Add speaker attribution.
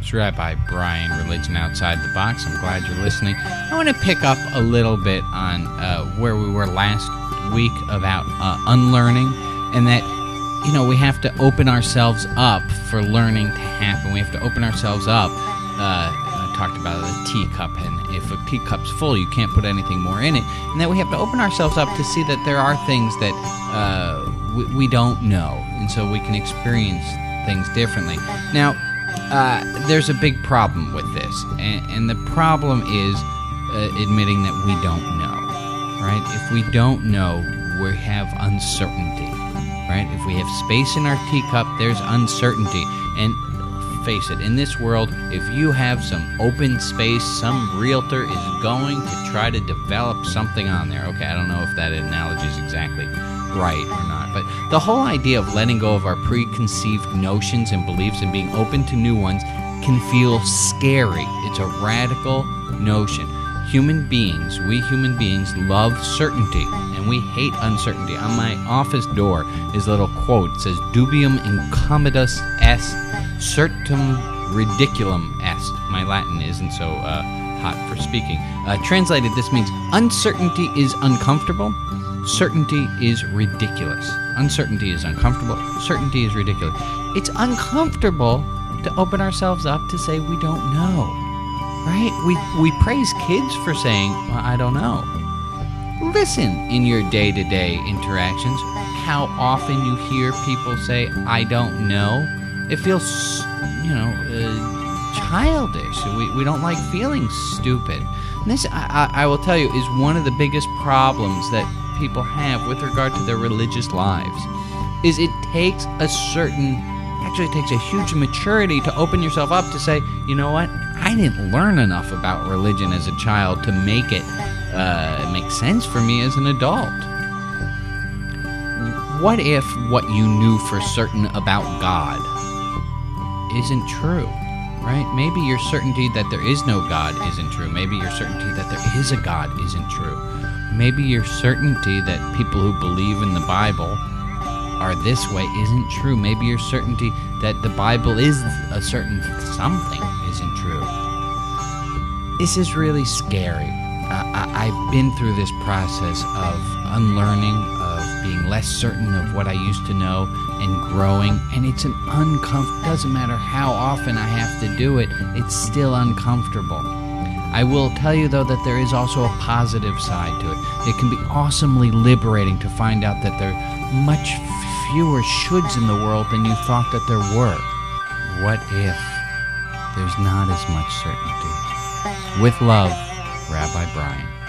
Speaker 1: It's Rabbi Brian, Religion Outside the Box. I'm glad you're listening. I want to pick up a little bit on uh, where we were last week about uh, unlearning and that, you know, we have to open ourselves up for learning to happen. We have to open ourselves up. Uh, I talked about the teacup, and if a teacup's full, you can't put anything more in it. And that we have to open ourselves up to see that there are things that uh, we, we don't know, and so we can experience things differently. Now, uh, there's a big problem with this, and, and the problem is uh, admitting that we don't know, right? If we don't know, we have uncertainty, right? If we have space in our teacup, there's uncertainty. And face it, in this world, if you have some open space, some realtor is going to try to develop something on there. Okay, I don't know if that analogy is exactly right or not. But the whole idea of letting go of our preconceived notions and beliefs and being open to new ones can feel scary. It's a radical notion. Human beings, we human beings, love certainty and we hate uncertainty. On my office door is a little quote. It says, Dubium incommodus est, certum ridiculum est. My Latin isn't so uh, hot for speaking. Uh, translated, this means uncertainty is uncomfortable Certainty is ridiculous. Uncertainty is uncomfortable. Certainty is ridiculous. It's uncomfortable to open ourselves up to say we don't know. Right? We, we praise kids for saying, well, I don't know. Listen in your day to day interactions how often you hear people say, I don't know. It feels, you know, uh, childish. We, we don't like feeling stupid. And this, I, I will tell you, is one of the biggest problems that people have with regard to their religious lives is it takes a certain actually takes a huge maturity to open yourself up to say you know what? I didn't learn enough about religion as a child to make it uh, make sense for me as an adult. What if what you knew for certain about god isn't true right? Maybe your certainty that there is no god isn't true. Maybe your certainty that there is a god isn't true maybe your certainty that people who believe in the Bible are this way isn't true. Maybe your certainty that the Bible is a certain something isn't true. This is really scary. I, have been through this process of unlearning, of being less certain of what I used to know, and growing. And it's an uncomfortable. Doesn't matter how often I have to do it. It's still uncomfortable. I will tell you, though, that there is also a positive side to it. It can be awesomely liberating to find out that there are much fewer shoulds in the world than you thought that there were. What if there's not as much certainty? With love, Rabbi Brian.